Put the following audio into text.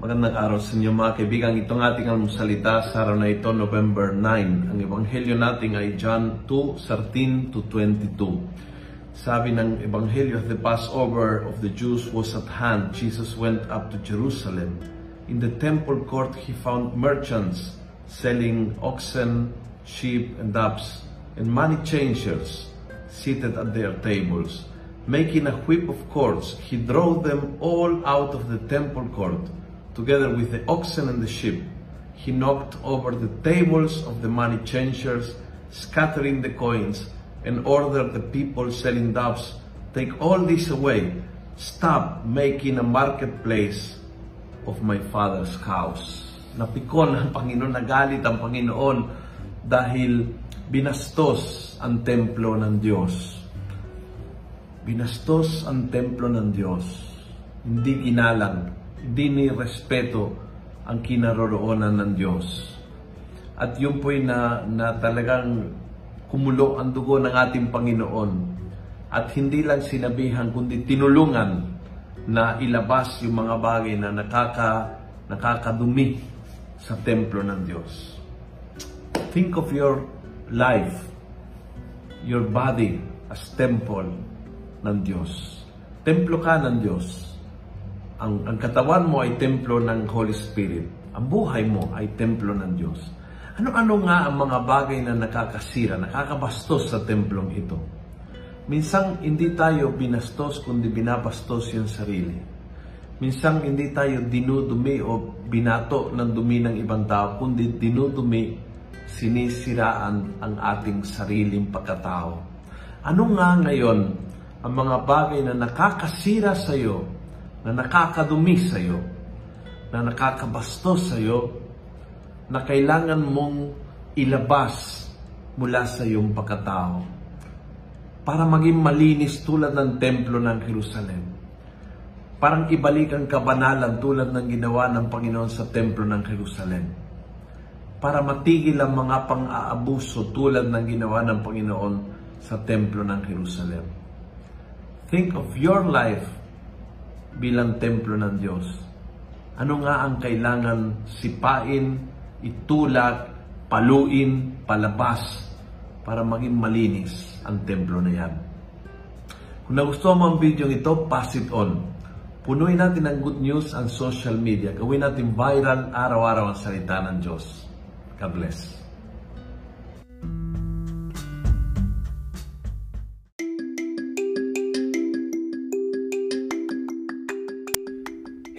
Magandang araw sa inyo mga kaibigan. Itong ating almusalita sa araw na ito, November 9. Ang ebanghelyo natin ay John 2:13 to 22. Sabi ng ebanghelyo, the Passover of the Jews was at hand. Jesus went up to Jerusalem. In the temple court, he found merchants selling oxen, sheep, and doves, and money changers seated at their tables. Making a whip of cords, he drove them all out of the temple court together with the oxen and the sheep. He knocked over the tables of the money changers, scattering the coins, and ordered the people selling doves, Take all this away. Stop making a marketplace of my father's house. Napikon ang Panginoon, nagalit ang Panginoon dahil binastos ang templo ng Diyos. Binastos ang templo ng Diyos. Hindi ginalang hindi ni respeto ang kinaroroonan ng Diyos. At yun po'y na, na talagang kumulo ang dugo ng ating Panginoon. At hindi lang sinabihan, kundi tinulungan na ilabas yung mga bagay na nakaka, nakakadumi sa templo ng Diyos. Think of your life, your body as temple ng Diyos. Templo ka ng Diyos ang, ang katawan mo ay templo ng Holy Spirit. Ang buhay mo ay templo ng Diyos. Ano-ano nga ang mga bagay na nakakasira, nakakabastos sa templong ito? Minsan hindi tayo binastos kundi binabastos yung sarili. Minsan hindi tayo dinudumi o binato ng dumi ng ibang tao kundi dinudumi, sinisiraan ang ating sariling pagkatao. Ano nga ngayon ang mga bagay na nakakasira sa iyo na nakakadumi sa iyo, na nakakabastos sa iyo, na kailangan mong ilabas mula sa iyong pagkatao para maging malinis tulad ng templo ng Jerusalem. Parang ibalik ang kabanalan tulad ng ginawa ng Panginoon sa templo ng Jerusalem. Para matigil ang mga pang-aabuso tulad ng ginawa ng Panginoon sa templo ng Jerusalem. Think of your life bilang templo ng Diyos. Ano nga ang kailangan sipain, itulak, paluin, palabas para maging malinis ang templo na yan. Kung nagustuhan mo ang video ito, pass it on. Punuin natin ang good news ang social media. Gawin natin viral araw-araw ang salita ng Diyos. God bless.